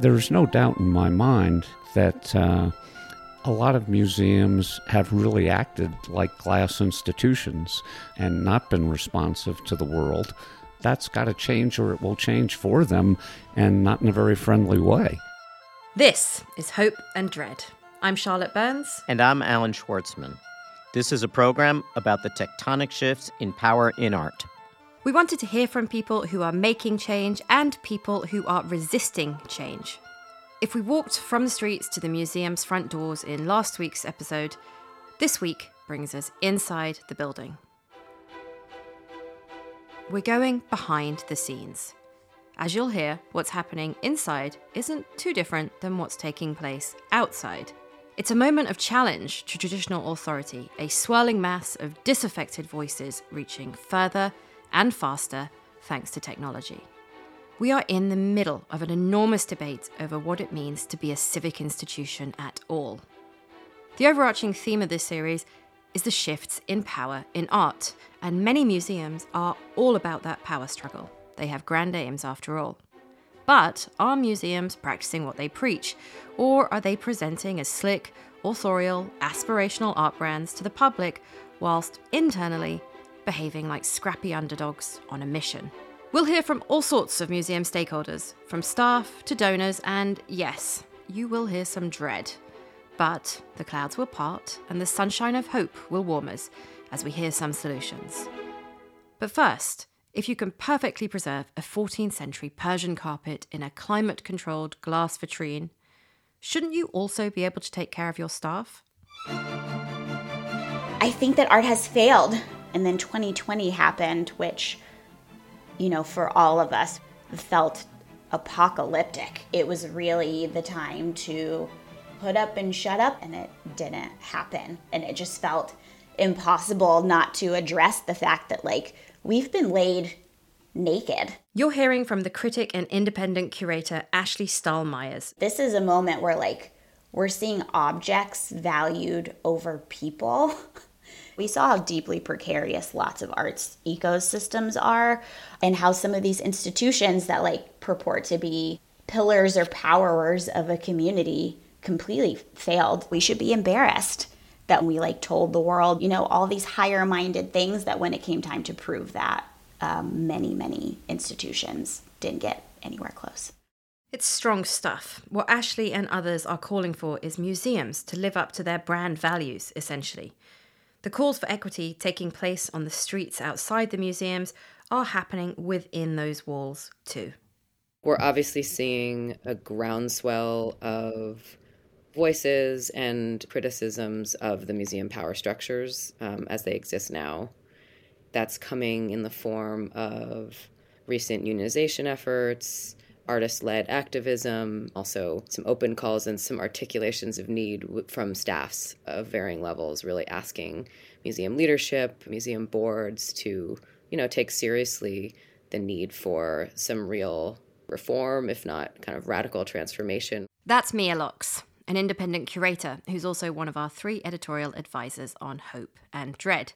There's no doubt in my mind that uh, a lot of museums have really acted like glass institutions and not been responsive to the world. That's got to change, or it will change for them, and not in a very friendly way. This is Hope and Dread. I'm Charlotte Burns. And I'm Allan Schwartzman. This is a program about the tectonic shifts in power in art. We wanted to hear from people who are making change and people who are resisting change. If we walked from the streets to the museum's front doors in last week's episode, this week brings us inside the building. We're going behind the scenes. As you'll hear, what's happening inside isn't too different than what's taking place outside. It's a moment of challenge to traditional authority, a swirling mass of disaffected voices reaching further and faster thanks to technology. We are in the middle of an enormous debate over what it means to be a civic institution at all. The overarching theme of this series is the shifts in power in art, and many museums are all about that power struggle. They have grand aims after all. But are museums practicing what they preach, or are they presenting as slick, authorial, aspirational art brands to the public whilst internally behaving like scrappy underdogs on a mission? We'll hear from all sorts of museum stakeholders, from staff to donors, and yes, you will hear some dread. But the clouds will part and the sunshine of hope will warm us as we hear some solutions. But first, if you can perfectly preserve a 14th century Persian carpet in a climate controlled glass vitrine, shouldn't you also be able to take care of your staff? I think that art has failed. And then 2020 happened, which you know, for all of us felt apocalyptic. It was really the time to put up and shut up, and it didn't happen. And it just felt impossible not to address the fact that, like, we've been laid naked. You're hearing from the critic and independent curator Ashley Stahl-Myers. This is a moment where, like, we're seeing objects valued over people. We saw how deeply precarious lots of arts ecosystems are and how some of these institutions that like purport to be pillars or powerers of a community completely failed. We should be embarrassed that we like told the world, you know, all these higher minded things that when it came time to prove that, um, many, many institutions didn't get anywhere close. It's strong stuff. What Ashley and others are calling for is museums to live up to their brand values, essentially. The calls for equity taking place on the streets outside the museums are happening within those walls too. We're obviously seeing a groundswell of voices and criticisms of the museum power structures um, as they exist now. That's coming in the form of recent unionization efforts, artist led activism, also some open calls and some articulations of need from staffs of varying levels, really asking museum leadership, museum boards to, you know, take seriously the need for some real reform, if not kind of radical transformation. That's Mia Locks, an independent curator who's also one of our three editorial advisors on Hope and Dread.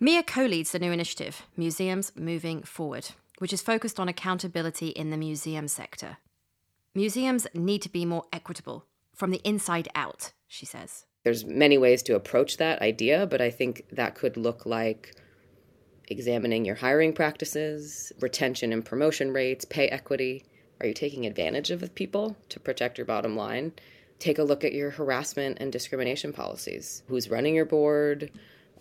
Mia co leads the new initiative, Museums Moving Forward, which is focused on accountability in the museum sector. Museums need to be more equitable from the inside out, she says. There's many ways to approach that idea, but I think that could look like examining your hiring practices, retention and promotion rates, pay equity. Are you taking advantage of people to protect your bottom line? Take a look at your harassment and discrimination policies. Who's running your board?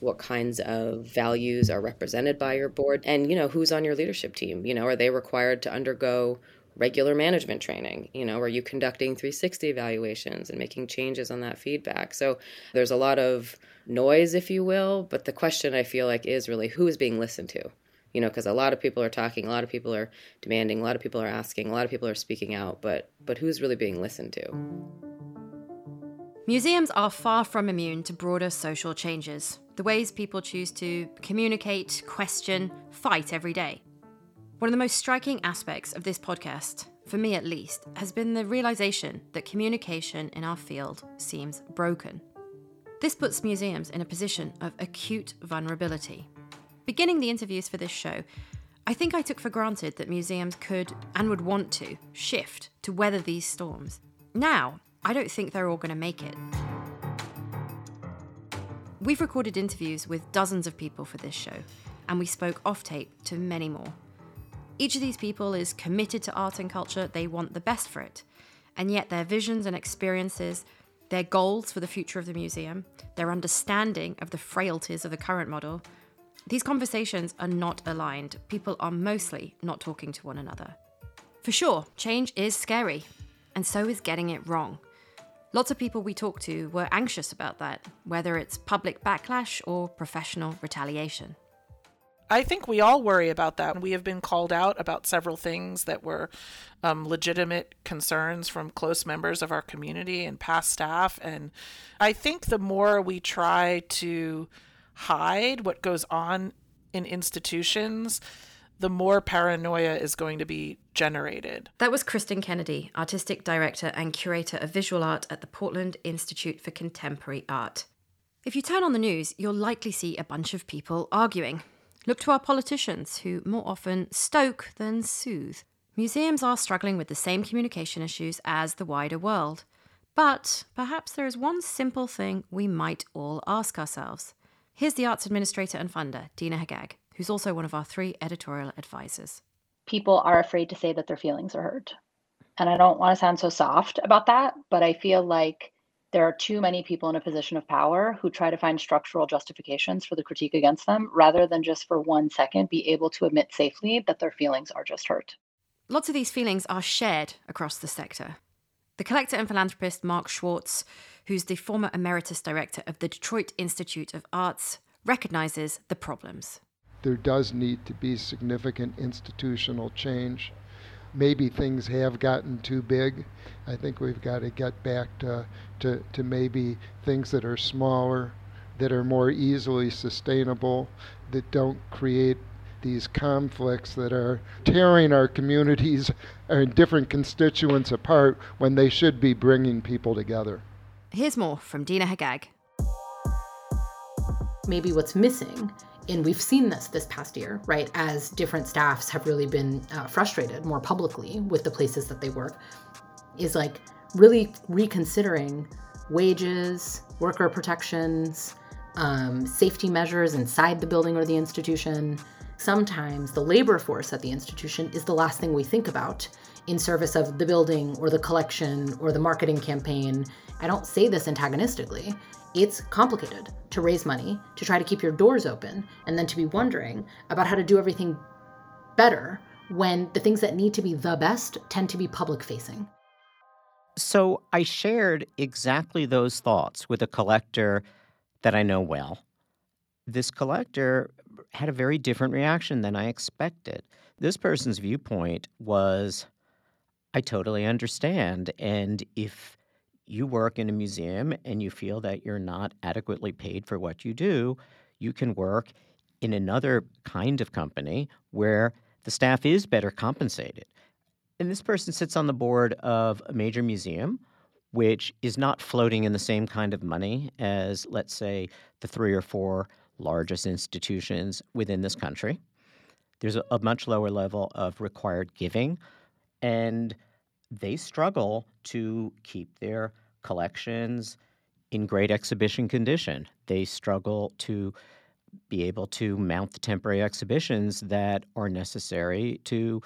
What kinds of values are represented by your board and you know who's on your leadership team you know are they required to undergo regular management training? You know are you conducting 360 evaluations and making changes on that feedback? So there's a lot of noise if you will but the question i feel like is really who is being listened to? You know because a lot of people are talking a lot of people are demanding a lot of people are asking a lot of people are speaking out but but who's really being listened to Museums are far from immune to broader social changes, the ways people choose to communicate, question, fight every day. One of the most striking aspects of this podcast, for me at least, has been the realization that communication in our field seems broken. This puts museums in a position of acute vulnerability. Beginning the interviews for this show, I think I took for granted that museums could and would want to shift to weather these storms. Now, I don't think they're all going to make it. We've recorded interviews with dozens of people for this show, and we spoke off tape to many more. Each of these people is committed to art and culture, they want the best for it. And yet, their visions and experiences, their goals for the future of the museum, their understanding of the frailties of the current model, these conversations are not aligned. People are mostly not talking to one another. For sure, change is scary, and so is getting it wrong. Lots of people we talked to were anxious about that, whether it's public backlash or professional retaliation. I think we all worry about that. We have been called out about several things that were um, legitimate concerns from close members of our community and past staff. And I think the more we try to hide what goes on in institutions, the more paranoia is going to be generated. That was Kristen Kennedy, artistic director and curator of visual art at the Portland Institute for Contemporary Art. If you turn on the news, you'll likely see a bunch of people arguing. Look to our politicians, who more often stoke than soothe. Museums are struggling with the same communication issues as the wider world. But perhaps there is one simple thing we might all ask ourselves. Here's the arts administrator and funder, Deana Haggag, who's also one of our three editorial advisors. People are afraid to say that their feelings are hurt. And I don't want to sound so soft about that, but I feel like there are too many people in a position of power who try to find structural justifications for the critique against them rather than just for one second be able to admit safely that their feelings are just hurt. Lots of these feelings are shared across the sector. The collector and philanthropist Mark Schwartz, who's the former emeritus director of the Detroit Institute of Arts, recognizes the problems. There does need to be significant institutional change maybe things have gotten too big. I think we've got to get back to, to, to maybe things that are smaller, that are more easily sustainable, that don't create these conflicts that are tearing our communities and different constituents apart when they should be bringing people together. Here's more from Deana Haggag. Maybe what's missing and we've seen this this past year, right? As different staffs have really been uh, frustrated more publicly with the places that they work, is like really reconsidering wages, worker protections, um, safety measures inside the building or the institution. Sometimes the labor force at the institution is the last thing we think about in service of the building or the collection or the marketing campaign. I don't say this antagonistically it's complicated to raise money, to try to keep your doors open, and then to be wondering about how to do everything better when the things that need to be the best tend to be public facing. So I shared exactly those thoughts with a collector that I know well. This collector had a very different reaction than I expected. This person's viewpoint was I totally understand. And if you work in a museum and you feel that you're not adequately paid for what you do, you can work in another kind of company where the staff is better compensated. And this person sits on the board of a major museum, which is not floating in the same kind of money as, let's say, the three or four largest institutions within this country. There's a, much lower level of required giving, and they struggle to keep their collections in great exhibition condition. They struggle to be able to mount the temporary exhibitions that are necessary to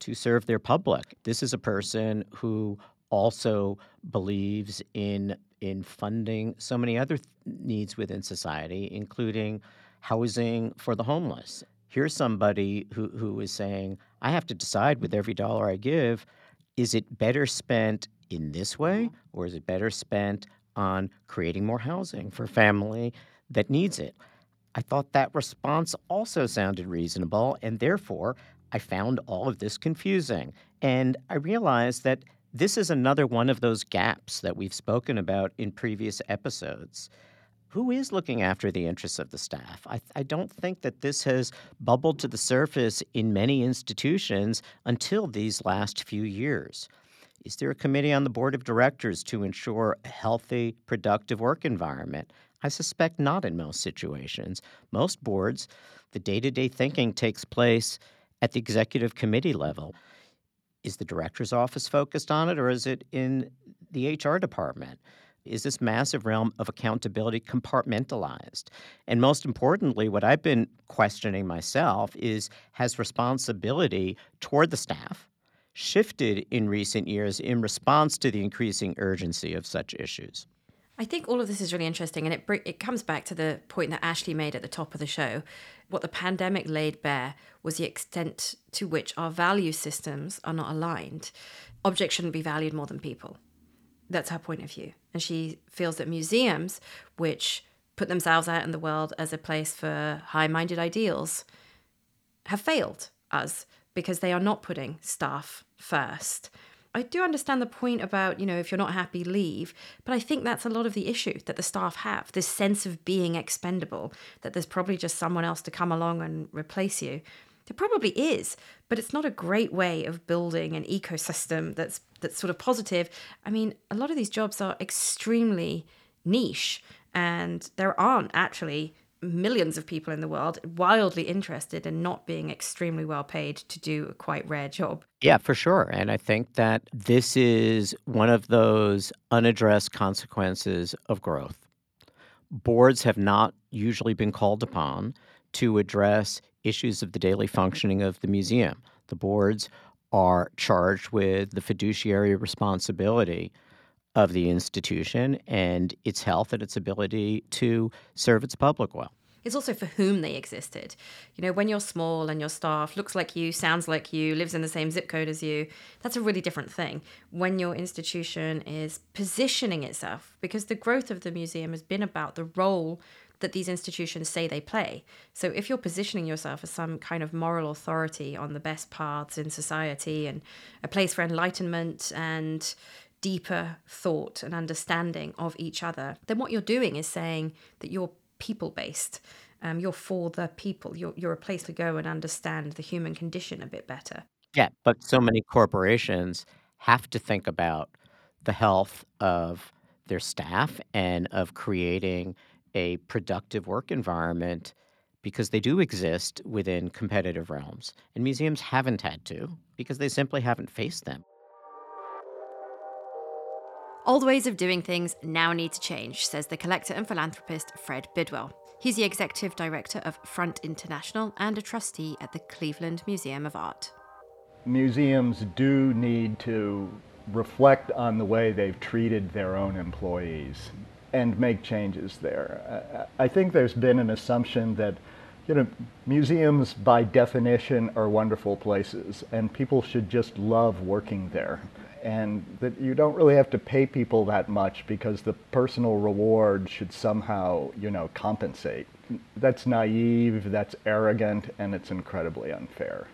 to serve their public. This is a person who also believes in in funding so many other th- needs within society, including housing for the homeless. Here's somebody who, who is saying, I have to decide with every dollar I give, is it better spent in this mm-hmm. way, or is it better spent on creating more housing for family that needs it? I thought that response also sounded reasonable, and therefore I found all of this confusing. And I realized that this is another one of those gaps that we've spoken about in previous episodes. Who is looking after the interests of the staff? I, I, don't think that this has bubbled to the surface in many institutions until these last few years. Is there a committee on the board of directors to ensure a healthy, productive work environment? I suspect not in most situations. Most boards, the day to day thinking takes place at the executive committee level. Is the director's office focused on it or is it in the HR department? Is this massive realm of accountability compartmentalized? And most importantly, what I've been questioning myself is has responsibility toward the staff shifted in recent years in response to the increasing urgency of such issues? I think all of this is really interesting, and it it comes back to the point that Ashley made at the top of the show. What the pandemic laid bare was the extent to which our value systems are not aligned. Objects shouldn't be valued more than people. That's her point of view, and she feels that museums, which put themselves out in the world as a place for high-minded ideals, have failed us because they are not putting staff first I do understand the point about, you know, if you're not happy, leave. But I think that's a lot of the issue that the staff have this sense of being expendable, that there's probably just someone else to come along and replace you. There probably is, but it's not a great way of building an ecosystem that's that's sort of positive. I mean, a lot of these jobs are extremely niche and there aren't actually millions of people in the world wildly interested in not being extremely well paid to do a quite rare job. Yeah, for sure. And I think that this is one of those unaddressed consequences of growth. Boards have not usually been called upon to address issues of the daily mm-hmm. functioning of the museum. The boards are charged with the fiduciary responsibility of the institution and its health and its ability to serve its public well. It's also for whom they existed. You know, when you're small and your staff looks like you, sounds like you, lives in the same zip code as you, that's a really different thing. When your institution is positioning itself, because the growth of the museum has been about the role that these institutions say they play. So if you're positioning yourself as some kind of moral authority on the best paths in society and a place for enlightenment and deeper thought and understanding of each other, then what you're doing is saying that you're people based. Um, you're for the people. You're, you're a place to go and understand the human condition a bit better. Yeah, but so many corporations have to think about the health of their staff and of creating a productive work environment because they do exist within competitive realms. And museums haven't had to because they simply haven't faced them. Old ways of doing things now need to change, says the collector and philanthropist Fred Bidwell. He's the executive director of Front International and a trustee at the Cleveland Museum of Art. Museums do need to reflect on the way they've treated their own employees and make changes there. I think there's been an assumption that you know, museums by definition are wonderful places and people should just love working there and that you don't really have to pay people that much because the personal reward should somehow, you know, compensate. That's naive, that's arrogant, and it's incredibly unfair.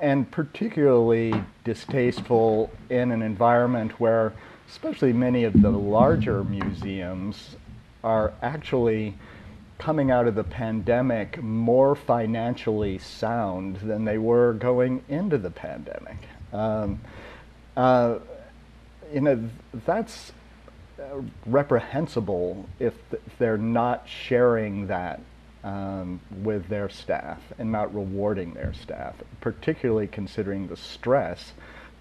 And particularly distasteful in an environment where, especially many of the larger museums, are actually coming out of the pandemic more financially sound than they were going into the pandemic. Um, uh, you know, that's uh, reprehensible if, they're not sharing that um, with their staff and not rewarding their staff, particularly considering the stress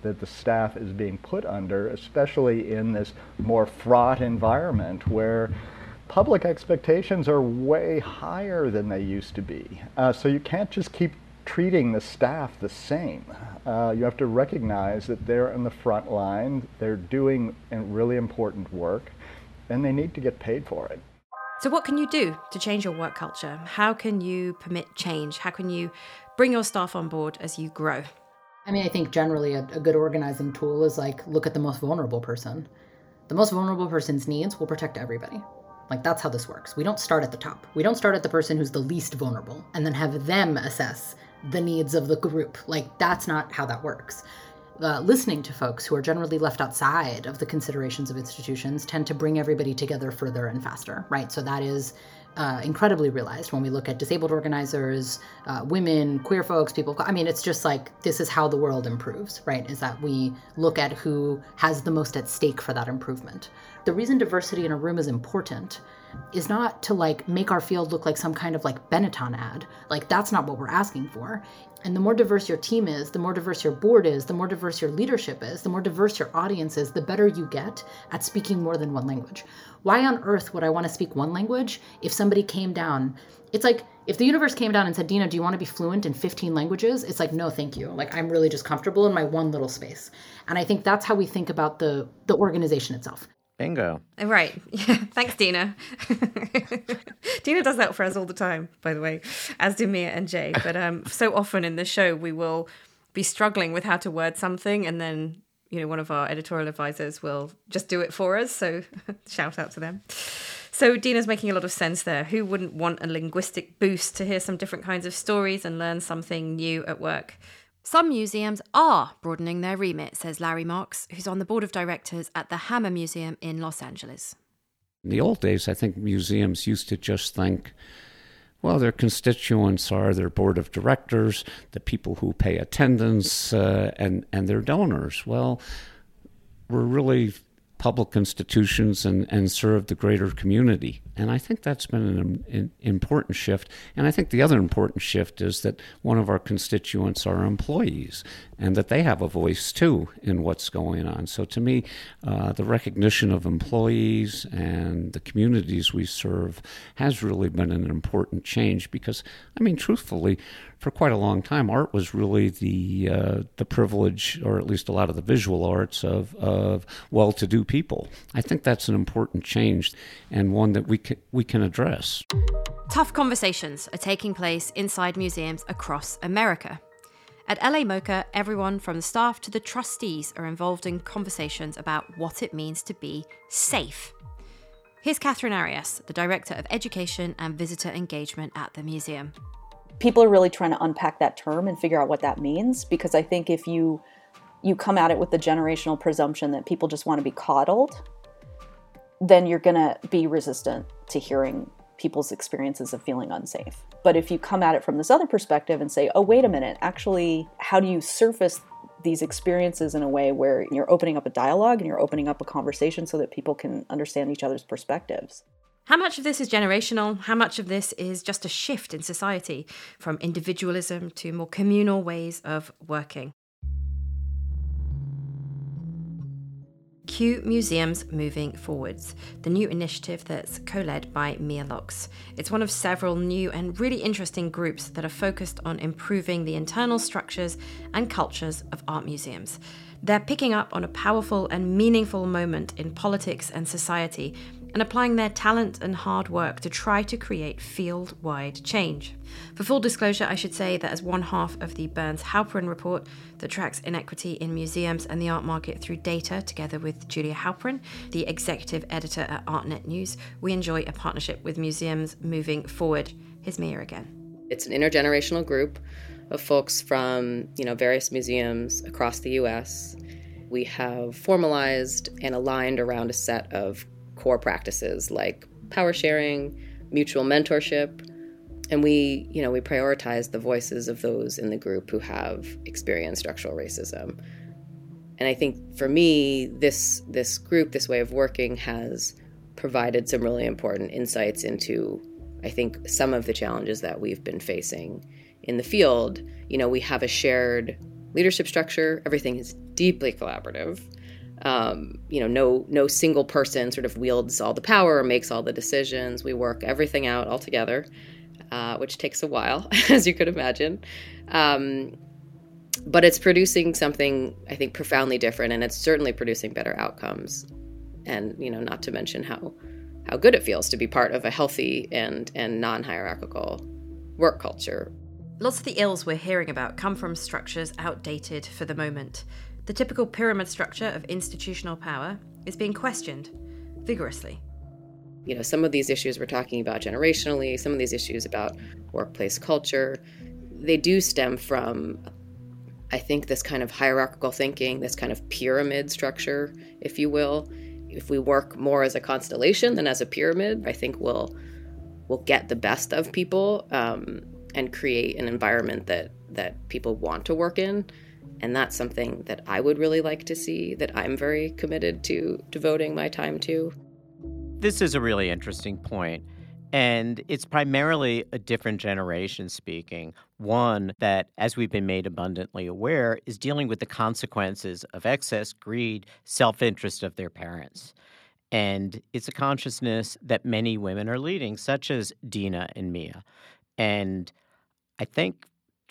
that the staff is being put under, especially in this more fraught environment where public expectations are way higher than they used to be. Uh, so you can't just keep treating the staff the same. Uh, you have to recognize that they're in the front line, they're doing really important work, and they need to get paid for it. So, what can you do to change your work culture? How can you permit change? How can you bring your staff on board as you grow? I mean, I think generally a, a good organizing tool is like look at the most vulnerable person. The most vulnerable person's needs will protect everybody. Like that's how this works. We don't start at the top. We don't start at the person who's the least vulnerable and then have them assess the needs of the group. Like, that's not how that works. Uh, listening to folks who are generally left outside of the considerations of institutions tend to bring everybody together further and faster, right? So that is uh, incredibly realized when we look at disabled organizers, uh, women, queer folks, people. I mean, it's just like this is how the world improves, right? Is that we look at who has the most at stake for that improvement, The reason diversity in a room is important is not to like make our field look like some kind of like Benetton ad. Like that's not what we're asking for. And the more diverse your team is, the more diverse your board is, the more diverse your leadership is, the more diverse your audience is, the better you get at speaking more than one language. Why on earth would I want to speak one language if somebody came down? It's like if the universe came down and said, Deana, do you want to be fluent in 15 languages? It's like, no, thank you. Like I'm really just comfortable in my one little space. And I think that's how we think about the the organization itself. Bingo. Right. Yeah. Thanks, Deana. Deana does that for us all the time, by the way, as do Mia and Jay. But um, so often in the show, we will be struggling with how to word something, and then you know one of our editorial advisors will just do it for us. So shout out to them. So Deana's making a lot of sense there. Who wouldn't want a linguistic boost to hear some different kinds of stories and learn something new at work? Some museums are broadening their remit, says Larry Marx, who's on the board of directors at the Hammer Museum in Los Angeles. In the old days, I think museums used to just think, well, their constituents are their board of directors, the people who pay attendance, uh, and, and their donors. Well, we're really public institutions and, and serve the greater community. And I think that's been an, an, important shift. And I think the other important shift is that one of our constituents are employees and that they have a voice too in what's going on. So to me, uh, the recognition of employees and the communities we serve has really been an important change because, I mean, truthfully, for quite a long time, art was really the uh, the privilege, or at least a lot of the visual arts of of well-to-do people. I think that's an important change, and one that we we can address. Tough conversations are taking place inside museums across America. At LA MoCA, everyone from the staff to the trustees are involved in conversations about what it means to be safe. Here's Catherine Arias, the Director of Education and Visitor Engagement at the museum people are really trying to unpack that term and figure out what that means because I think if you you come at it with the generational presumption that people just want to be coddled, then you're going to be resistant to hearing people's experiences of feeling unsafe. But if you come at it from this other perspective and say, "Oh, wait a minute, actually, how do you surface these experiences in a way where you're opening up a dialogue and you're opening up a conversation so that people can understand each other's perspectives?" How much of this is generational? How much of this is just a shift in society from individualism to more communal ways of working? Q Museums Moving Forwards, the new initiative that's co led by Mia Locks. It's one of several new and really interesting groups that are focused on improving the internal structures and cultures of art museums. They're picking up on a powerful and meaningful moment in politics and society and applying their talent and hard work to try to create field wide change. For full disclosure, I should say that as one half of the Burns Halperin report that tracks inequity in museums and the art market through data, together with Julia Halperin, the executive editor at ArtNet News, we enjoy a partnership with museums moving forward. Here's Mia again. It's an intergenerational group of folks from you know various museums across the U.S. We have formalized and aligned around a set of core practices like power sharing, mutual mentorship, and we, you know, we prioritize the voices of those in the group who have experienced structural racism. And I think for me, this this group, this way of working has provided some really important insights into I think some of the challenges that we've been facing in the field. You know, we have a shared leadership structure. Everything is deeply collaborative um, you know, no no single person sort of wields all the power or makes all the decisions. We work everything out all together, uh, which takes a while, as you could imagine. Um, but it's producing something I think profoundly different, and it's certainly producing better outcomes. And you know, not to mention how how good it feels to be part of a healthy and and non hierarchical work culture. Lots of the ills we're hearing about come from structures outdated for the moment. The typical pyramid structure of institutional power is being questioned vigorously. You know, some of these issues we're talking about generationally, some of these issues about workplace culture, they do stem from, I think, this kind of hierarchical thinking, this kind of pyramid structure, if you will. If we work more as a constellation than as a pyramid, I think we'll we'll get the best of people um, and create an environment that that people want to work in And that's something that I would really like to see, that I'm very committed to devoting my time to. This is a really interesting point. And it's primarily a different generation speaking. One that, as we've been made abundantly aware, is dealing with the consequences of excess greed, self interest of their parents. And it's a consciousness that many women are leading, such as Deana and Mia. And I think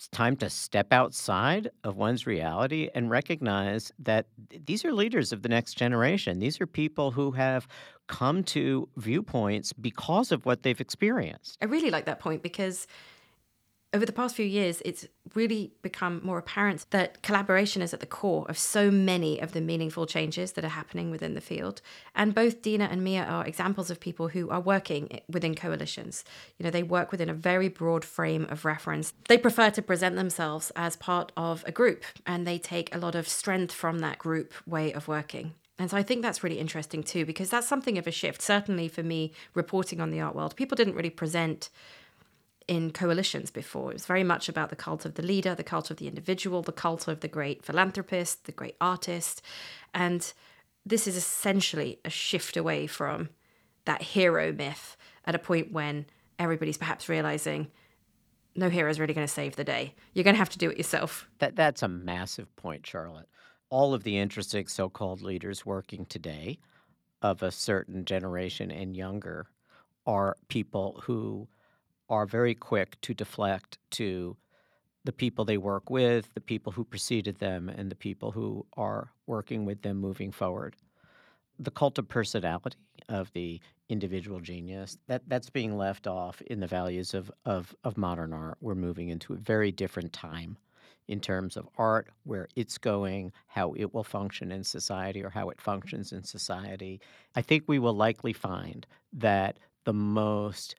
time to step outside of one's reality and recognize that these are leaders of the next generation. These are people who have come to viewpoints because of what they've experienced. I really like that point because over the past few years, it's really become more apparent that collaboration is at the core of so many of the meaningful changes that are happening within the field. And both Deana and Mia are examples of people who are working within coalitions. You know, they work within a very broad frame of reference. They prefer to present themselves as part of a group, and they take a lot of strength from that group way of working. And so I think that's really interesting too, because that's something of a shift. Certainly for me, reporting on the art world, people didn't really present in coalitions before. It was very much about the cult of the leader, the cult of the individual, the cult of the great philanthropist, the great artist. And this is essentially a shift away from that hero myth at a point when everybody's perhaps realizing no hero is really going to save the day. You're going to have to do it yourself. That that's a massive point, Charlotte. All of the interesting so-called leaders working today of a certain generation and younger are people who are very quick to deflect to the people they work with, the people who preceded them, and the people who are working with them moving forward. The cult of personality of the individual genius that that's being left off in the values of, of, of modern art. We're moving into a very different time in terms of art, where it's going, how it will function in society, or how it functions in society. I think we will likely find that the most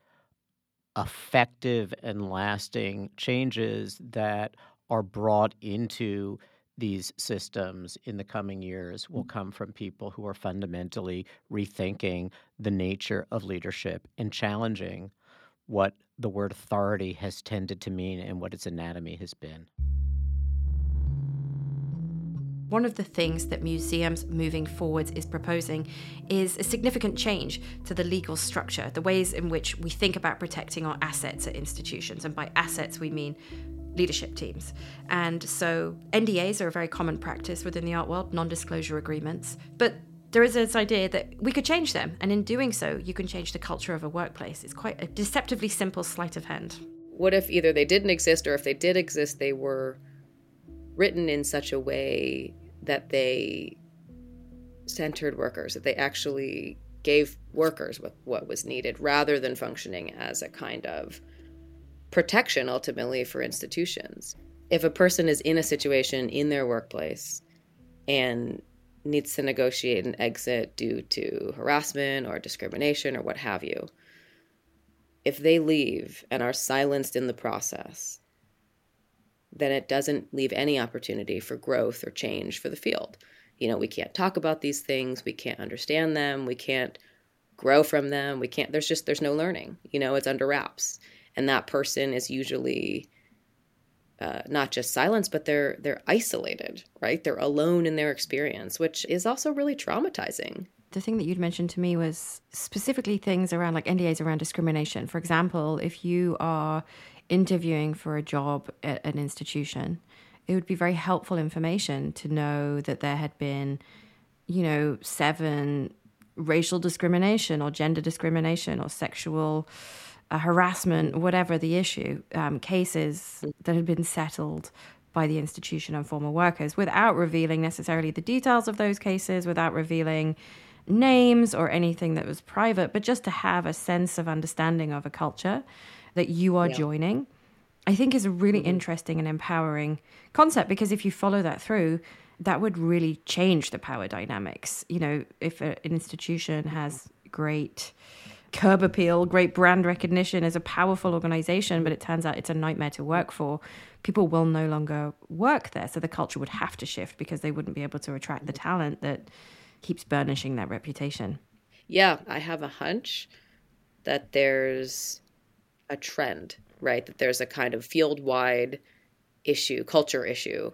effective and lasting changes that are brought into these systems in the coming years will mm-hmm. come from people who are fundamentally rethinking the nature of leadership and challenging what the word authority has tended to mean and what its anatomy has been. One of the things that museums moving forwards is proposing is a significant change to the legal structure, the ways in which we think about protecting our assets at institutions. And by assets, we mean leadership teams. And so NDAs are a very common practice within the art world, non disclosure agreements. But there is this idea that we could change them. And in doing so, you can change the culture of a workplace. It's quite a deceptively simple sleight of hand. What if either they didn't exist or if they did exist, they were written in such a way that they centered workers, that they actually gave workers what, what was needed rather than functioning as a kind of protection ultimately for institutions. If a person is in a situation in their workplace and needs to negotiate an exit due to harassment or discrimination or what have you, if they leave and are silenced in the process, then it doesn't leave any opportunity for growth or change for the field. You know, we can't talk about these things, we can't understand them, we can't grow from them, we can't, there's just, there's no learning. You know, it's under wraps. And that person is usually uh, not just silence, but they're they're isolated, right? They're alone in their experience, which is also really traumatizing. The thing that you'd mentioned to me was specifically things around like NDAs around discrimination. For example, if you are interviewing for a job at an institution, it would be very helpful information to know that there had been, you know, seven racial discrimination or gender discrimination or sexual uh, harassment, whatever the issue, um, cases that had been settled by the institution and former workers without revealing necessarily the details of those cases, without revealing names or anything that was private, but just to have a sense of understanding of a culture that you are yeah. joining, I think is a really mm-hmm. interesting and empowering concept because if you follow that through, that would really change the power dynamics. You know, if a, an institution mm-hmm. has great curb appeal, great brand recognition, is a powerful organization, but it turns out it's a nightmare to work mm-hmm. for, people will no longer work there. So the culture would have to shift because they wouldn't be able to attract the mm-hmm. talent that keeps burnishing that reputation. Yeah, I have a hunch that there's a trend, right? That there's a kind of field wide issue, culture issue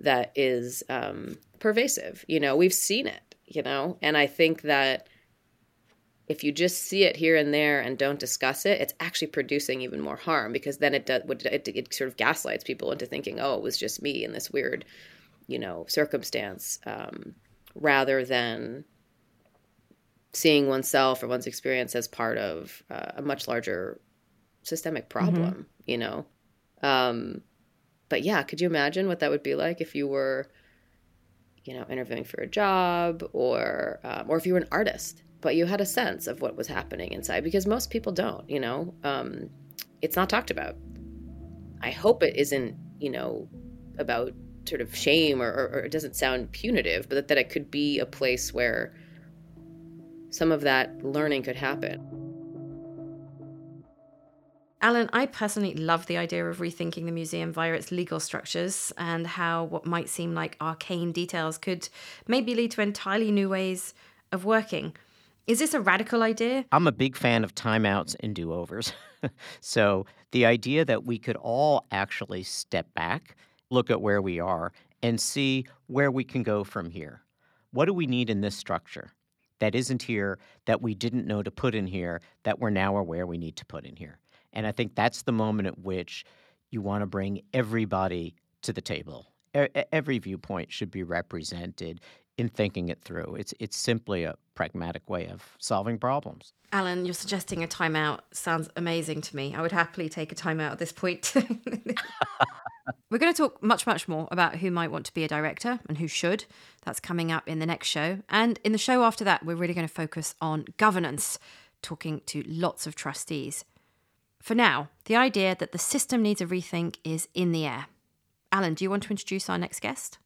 that is um, pervasive. You know, we've seen it, you know, and I think that if you just see it here and there and don't discuss it, it's actually producing even more harm because then it does it, it sort of gaslights people into thinking, oh, it was just me in this weird, you know, circumstance, um, rather than seeing oneself or one's experience as part of uh, a much larger systemic mm-hmm. problem. Mm-hmm. You know, um, but yeah, could you imagine what that would be like if you were, you know, interviewing for a job or um, or if you were an artist, but you had a sense of what was happening inside because most people don't. You know, um, it's not talked about. I hope it isn't, you know, about sort of shame or, or, or it doesn't sound punitive, but that, that it could be a place where some of that learning could happen. Allan, I personally love the idea of rethinking the museum via its legal structures and how what might seem like arcane details could maybe lead to entirely new ways of working. Is this a radical idea? I'm a big fan of timeouts and do overs. so the idea that we could all actually step back, look at where we are, and see where we can go from here. What do we need in this structure that isn't here, that we didn't know to put in here, that we're now aware we need to put in here? And I think that's the moment at which you want to bring everybody to the table. Every viewpoint should be represented in thinking it through. It's it's simply a pragmatic way of solving problems. Allan, you're suggesting a timeout sounds amazing to me. I would happily take a timeout at this point. We're going to talk much, much more about who might want to be a director and who should. That's coming up in the next show. And in the show after that, we're really going to focus on governance, talking to lots of trustees. For now, the idea that the system needs a rethink is in the air. Allan, do you want to introduce our next guest?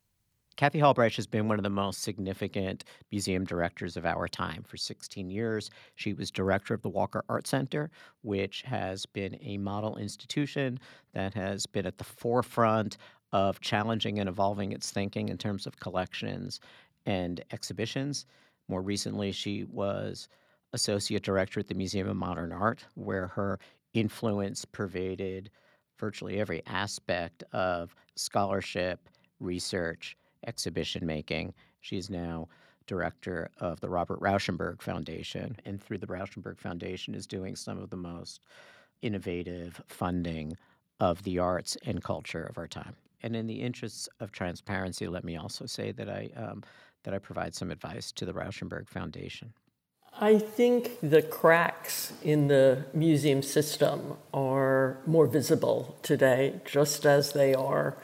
Kathy Halbreich has been one of the most significant museum directors of our time. For 16 years, she was director of the Walker Art Center, which has been a model institution that has been at the forefront of challenging and evolving its thinking in terms of collections and exhibitions. More recently, she was associate director at the Museum of Modern Art, where her influence pervaded virtually every aspect of scholarship, research, exhibition making. She's now director of the Robert Rauschenberg Foundation, and through the Rauschenberg Foundation is doing some of the most innovative funding of the arts and culture of our time. And in the interests of transparency, let me also say that I um, that I provide some advice to the Rauschenberg Foundation. I think the cracks in the museum system are more visible today, just as they are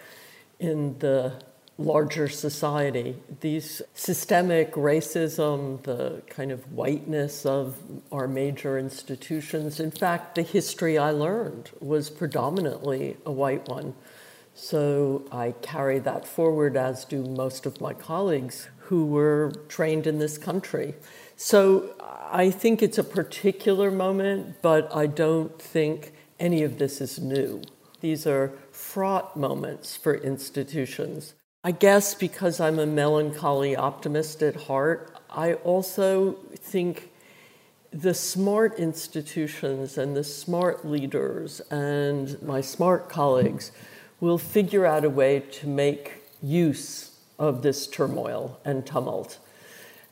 in the larger society. These systemic racism, the kind of whiteness of our major institutions, in fact, the history I learned was predominantly a white one. So I carry that forward, as do most of my colleagues who were trained in this country. So I think it's a particular moment, but I don't think any of this is new. These are fraught moments for institutions. I guess because I'm a melancholy optimist at heart, I also think the smart institutions and the smart leaders and my smart colleagues will figure out a way to make use of this turmoil and tumult.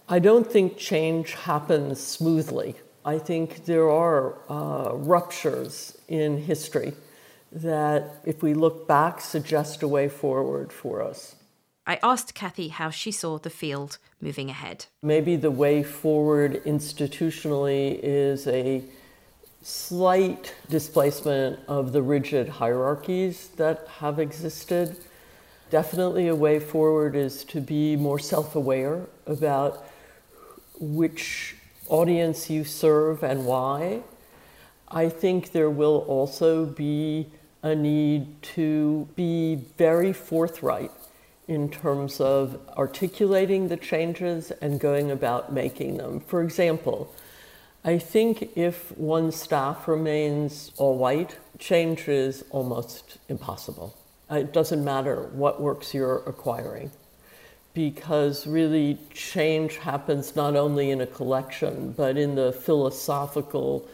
I don't think change happens smoothly. I think there are uh, ruptures in history that, if we look back, suggest a way forward for us. I asked Kathy how she saw the field moving ahead. Maybe the way forward institutionally is a slight displacement of the rigid hierarchies that have existed. Definitely, a way forward is to be more self aware about which audience you serve and why. I think there will also be a need to be very forthright in terms of articulating the changes and going about making them. For example, I think if one staff remains all white, change is almost impossible. Uh, it doesn't matter what works you're acquiring because really change happens not only in a collection, but in the philosophical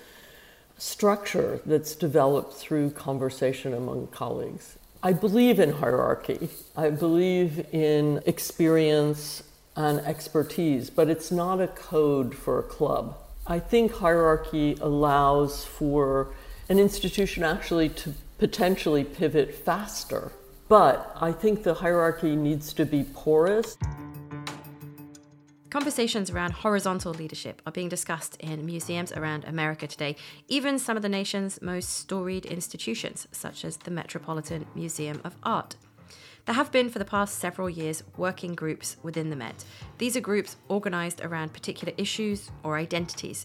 structure that's developed through conversation among colleagues. I believe in hierarchy. I believe in experience and expertise, but it's not a code for a club. I think hierarchy allows for an institution actually to potentially pivot faster. But I think the hierarchy needs to be porous. Conversations around horizontal leadership are being discussed in museums around America today, even some of the nation's most storied institutions, such as the Metropolitan Museum of Art. There have been, for the past several years, working groups within the Met. These are groups organised around particular issues or identities.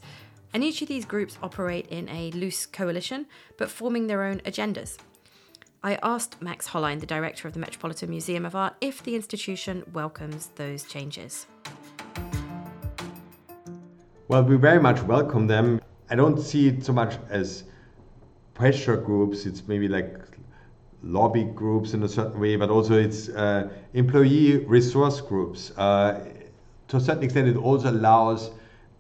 And each of these groups operate in a loose coalition, but forming their own agendas. I asked Max Hollein, the director of the Metropolitan Museum of Art, if the institution welcomes those changes. Well, we very much welcome them. I don't see it so much as pressure groups. It's maybe like lobby groups in a certain way, but also it's uh, employee resource groups. Uh, to a certain extent, it also allows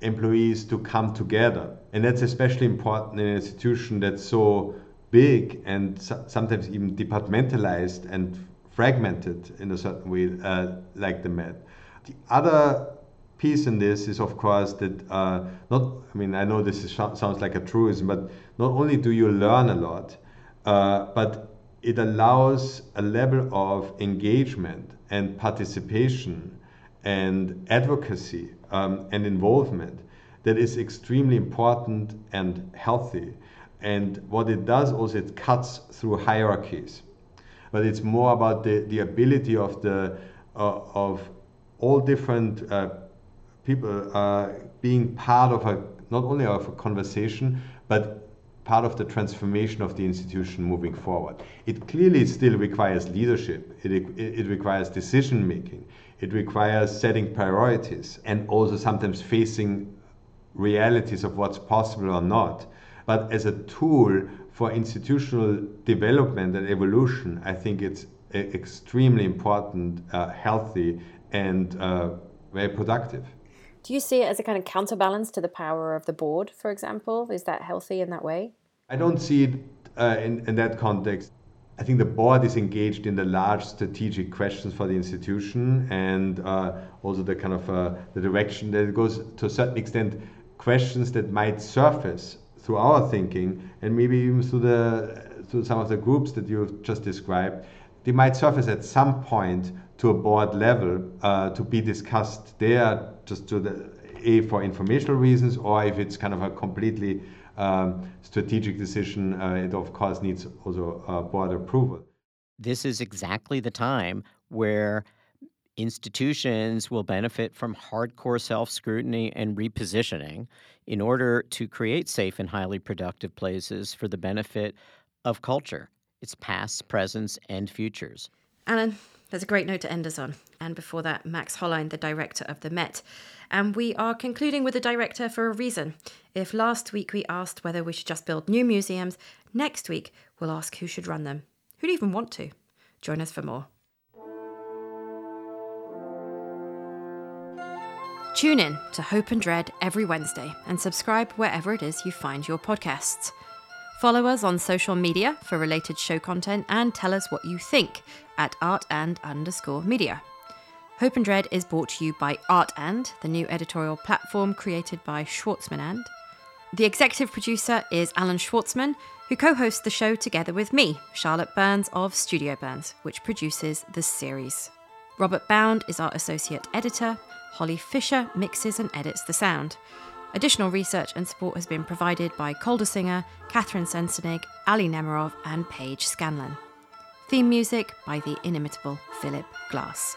employees to come together. And that's especially important in an institution that's so big and so- sometimes even departmentalized and fragmented in a certain way, uh, like the Met. The other piece in this is, of course, that uh, not, I mean, I know this is, sounds like a truism, but not only do you learn a lot, uh, but it allows a level of engagement and participation and advocacy um, and involvement that is extremely important and healthy. And what it does also, it cuts through hierarchies. But it's more about the, the ability of the uh, of all different uh, people uh, being part of a not only of a conversation, but part of the transformation of the institution moving forward. It clearly still requires leadership. It, it, it requires decision making. It requires setting priorities and also sometimes facing realities of what's possible or not. But as a tool for institutional development and evolution, I think it's extremely important, uh, healthy, and uh, very productive. Do you see it as a kind of counterbalance to the power of the board, for example? Is that healthy in that way? I don't see it uh, in, in that context. I think the board is engaged in the large strategic questions for the institution and uh, also the kind of uh, the direction that it goes to a certain extent questions that might surface through our thinking and maybe even through the through some of the groups that you've just described they might surface at some point to a board level uh, to be discussed there just to the a for informational reasons or if it's kind of a completely um, strategic decision uh, it of course needs also uh, board approval. This is exactly the time where institutions will benefit from hardcore self scrutiny and repositioning in order to create safe and highly productive places for the benefit of culture, its past, presents, and futures. Allan, that's a great note to end us on. And before that, Max Hollein, the director of the Met. And we are concluding with the director for a reason. If last week we asked whether we should just build new museums, next week we'll ask who should run them. Who'd even want to? Join us for more. Tune in to Hope and Dread every Wednesday and subscribe wherever it is you find your podcasts. Follow us on social media for related show content and tell us what you think at art and underscore media. Hope and Dread is brought to you by Art and, the new editorial platform created by Schwartzman and. The executive producer is Allan Schwartzman, who co hosts the show together with me, Charlotte Burns of Studio Burns, which produces the series. Robert Bound is our associate editor. Holly Fisher mixes and edits the sound. Additional research and support has been provided by Calder Catherine Sensenig, Ali Nemirov, and Paige Scanlon. Theme music by the inimitable Philip Glass.